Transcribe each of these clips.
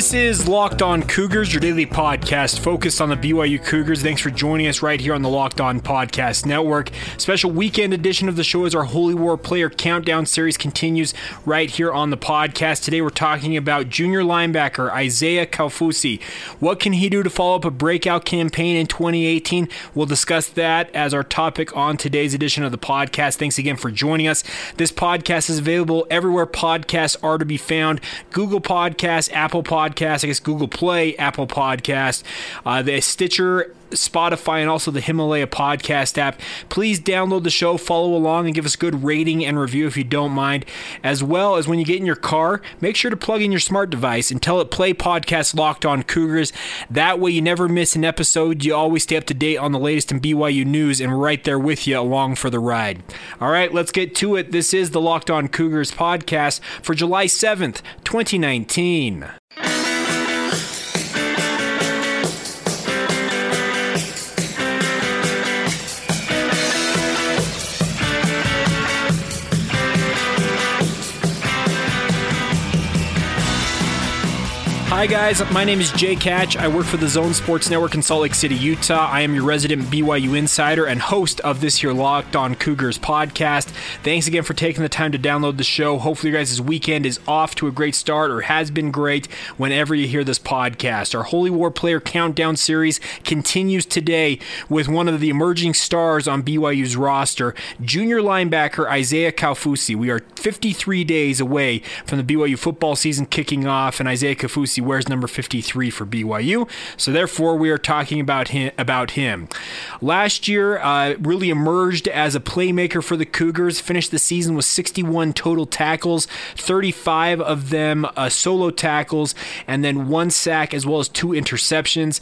This is Locked On Cougars, your daily podcast focused on the BYU Cougars. Thanks for joining us right here on the Locked On Podcast Network. Special weekend edition of the show as our Holy War Player Countdown series continues right here on the podcast. Today we're talking about junior linebacker Isaiah Kaufusi. What can he do to follow up a breakout campaign in 2018? We'll discuss that as our topic on today's edition of the podcast. Thanks again for joining us. This podcast is available everywhere podcasts are to be found Google Podcasts, Apple Podcasts Podcast, I guess Google Play, Apple Podcast, uh, the Stitcher Spotify, and also the Himalaya podcast app. Please download the show, follow along, and give us a good rating and review if you don't mind. As well as when you get in your car, make sure to plug in your smart device and tell it play podcast locked on Cougars. That way you never miss an episode. You always stay up to date on the latest in BYU news and right there with you along for the ride. All right, let's get to it. This is the Locked On Cougars podcast for July 7th, 2019. Hi, guys. My name is Jake Hatch. I work for the Zone Sports Network in Salt Lake City, Utah. I am your resident BYU insider and host of this here Locked On Cougars podcast. Thanks again for taking the time to download the show. Hopefully, your guys' weekend is off to a great start or has been great whenever you hear this podcast. Our Holy War Player Countdown series continues today with one of the emerging stars on BYU's roster, junior linebacker Isaiah Kaufusi. We are 53 days away from the BYU football season kicking off, and Isaiah Kaufusi wears number 53 for BYU. So therefore, we are talking about him. About him. Last year, uh, really emerged as a playmaker for the Cougars. Finished the season with 61 total tackles, 35 of them uh, solo tackles, and then one sack as well as two interceptions.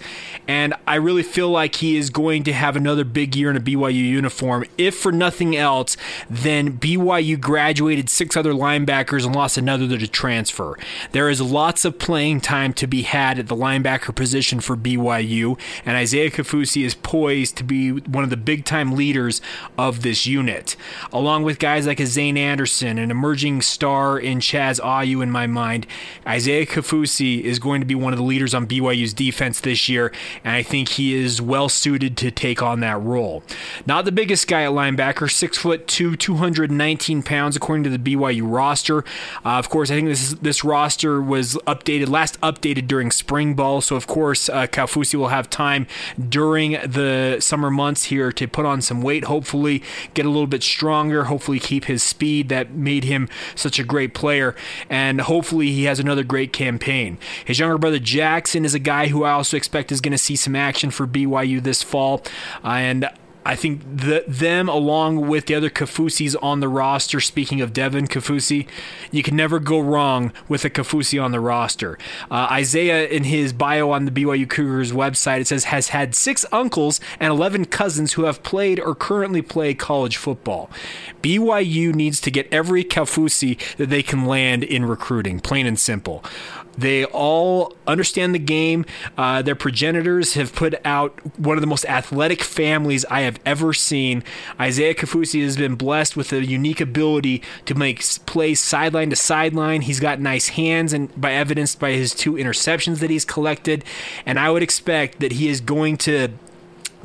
And I really feel like he is going to have another big year in a BYU uniform. If for nothing else, then BYU graduated six other linebackers and lost another to transfer. There is lots of playing time time to be had at the linebacker position for BYU, and Isaiah Kaufusi is poised to be one of the big time leaders of this unit. Along with guys like a Zayne Anderson, an emerging star in Chaz Ayu in my mind, Isaiah Kaufusi is going to be one of the leaders on BYU's defense this year, and I think he is well suited to take on that role. Not the biggest guy at linebacker, six foot two, 219 pounds according to the BYU roster. Uh, of course, I think this this roster was updated last updated during spring ball. So, of course, uh, Kaufusi will have time during the summer months here to put on some weight, hopefully get a little bit stronger, hopefully keep his speed that made him such a great player, and hopefully he has another great campaign. His younger brother Jackson is a guy who I also expect is going to see some action for BYU this fall. Uh, and I think the, them, along with the other Kaufusis on the roster, speaking of Devin Kaufusi, you can never go wrong with a Kaufusi on the roster. Uh, Isaiah, in his bio on the BYU Cougars website, it says, has had six uncles and 11 cousins who have played or currently play college football. BYU needs to get every Kaufusi that they can land in recruiting, plain and simple. They all understand the game. Uh, their progenitors have put out one of the most athletic families I have ever seen. Isaiah Kaufusi has been blessed with a unique ability to make plays sideline to sideline. He's got nice hands, and by evidenced by his two interceptions that he's collected. And I would expect that he is going to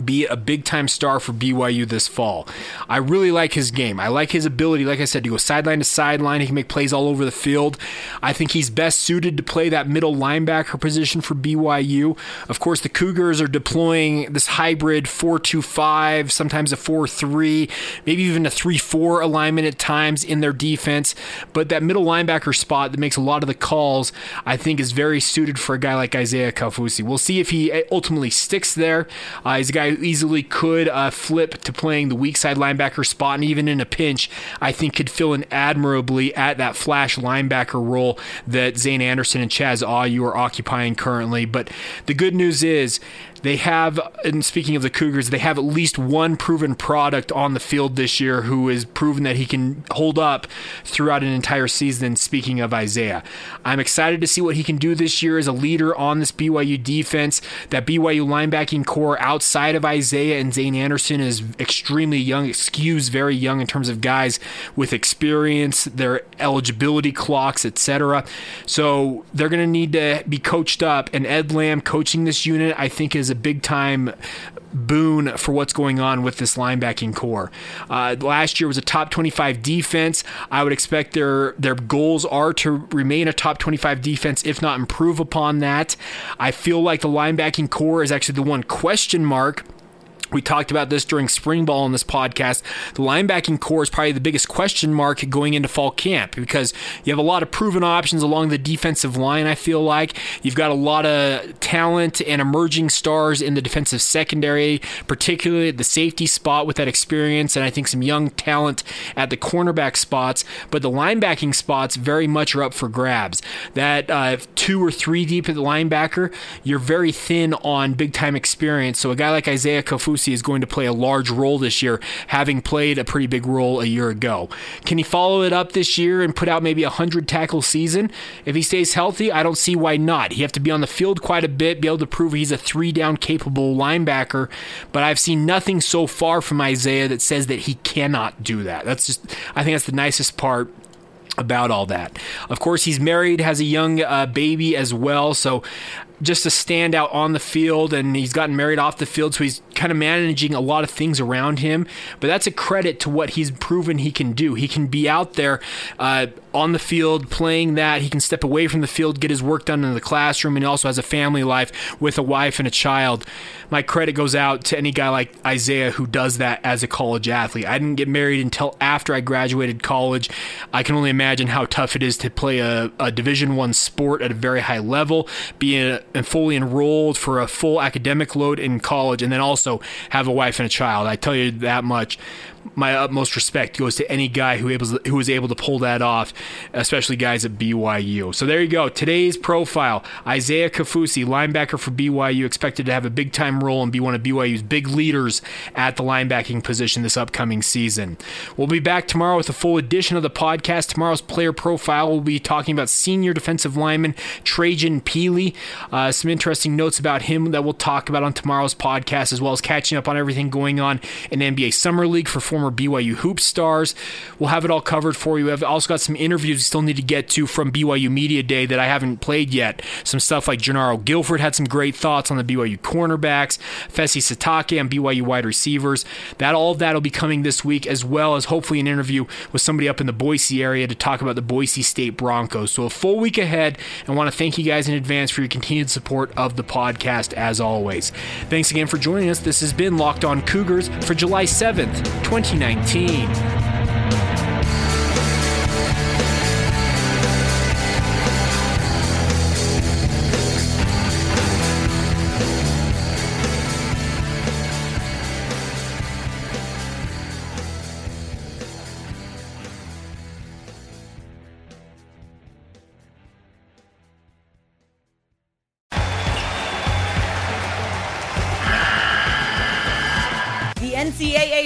be a big time star for BYU this fall. I really like his game. I like his ability, like I said, to go sideline to sideline. He can make plays all over the field. I think he's best suited to play that middle linebacker position for BYU. Of course, the Cougars are deploying this hybrid 4 2 5, sometimes a 4 3, maybe even a 3 4 alignment at times in their defense. But that middle linebacker spot that makes a lot of the calls, I think, is very suited for a guy like Isaiah Kaufusi. We'll see if he ultimately sticks there. Uh, he's a guy guy who easily could uh, flip to playing the weak side linebacker spot, and even in a pinch, I think could fill in admirably at that flash linebacker role that Zayne Anderson and Chaz Ayu are occupying currently. But the good news is they have, and speaking of the Cougars, they have at least one proven product on the field this year who has proven that he can hold up throughout an entire season. Speaking of Isaiah, I'm excited to see what he can do this year as a leader on this BYU defense. That BYU linebacking corps outside of Isaiah and Zayne Anderson is extremely young, skews very young in terms of guys with experience, their eligibility clocks, etc. So they're going to need to be coached up. And Ed Lamb coaching this unit, I think, is a big time boon for what's going on with this linebacking corps. Uh, last year was a top 25 defense. I would expect their their goals are to remain a top 25 defense, if not improve upon that. I feel like the linebacking corps is actually the one question mark we talked about this during spring ball on this podcast. The linebacking corps is probably the biggest question mark going into fall camp because you have a lot of proven options along the defensive line. I feel like you've got a lot of talent and emerging stars in the defensive secondary, particularly at the safety spot with that experience, and I think some young talent at the cornerback spots. But the linebacking spots very much are up for grabs. That uh, two or three deep at the linebacker, you're very thin on big time experience. So a guy like Isaiah Kaufusi is going to play a large role this year, having played a pretty big role a year ago. Can he follow it up this year and put out maybe a 100 tackle season? If he stays healthy, I don't see why not. He have to be on the field quite a bit, be able to prove he's a three down capable linebacker, but I've seen nothing so far from Isaiah that says that he cannot do that. That's just, I think that's the nicest part about all that. Of course, he's married, has a young uh, baby as well. So just a standout on the field, and he's gotten married off the field, so he's kind of managing a lot of things around him. But that's a credit to what he's proven he can do. He can be out there uh, on the field playing that. He can step away from the field, get his work done in the classroom, and he also has a family life with a wife and a child. My credit goes out to any guy like Isaiah who does that as a college athlete. I didn't get married until after I graduated college. I can only imagine how tough it is to play a, a Division One sport at a very high level, be a, and fully enrolled for a full academic load in college, and then also have a wife and a child. I tell you that much my utmost respect goes to any guy who able who was able to pull that off, especially guys at BYU. So there you go. Today's profile: Isaiah Kaufusi, linebacker for BYU, expected to have a big time role and be one of BYU's big leaders at the linebacking position this upcoming season. We'll be back tomorrow with a full edition of the podcast. Tomorrow's player profile will be talking about senior defensive lineman Trajan Pili. Uh, some interesting notes about him that we'll talk about on tomorrow's podcast, as well as catching up on everything going on in NBA Summer League for former BYU hoop stars. We'll have it all covered for you. I've also got some interviews we still need to get to from BYU Media Day that I haven't played yet. Some stuff like Jernaro Gilford had some great thoughts on the BYU cornerbacks, Fesi Sitake on BYU wide receivers. That all of that will be coming this week, as well as hopefully an interview with somebody up in the Boise area to talk about the Boise State Broncos. So a full week ahead, and want to thank you guys in advance for your continued support of the podcast as always. Thanks again for joining us. This has been Locked On Cougars for July 7th, 2020. 2019.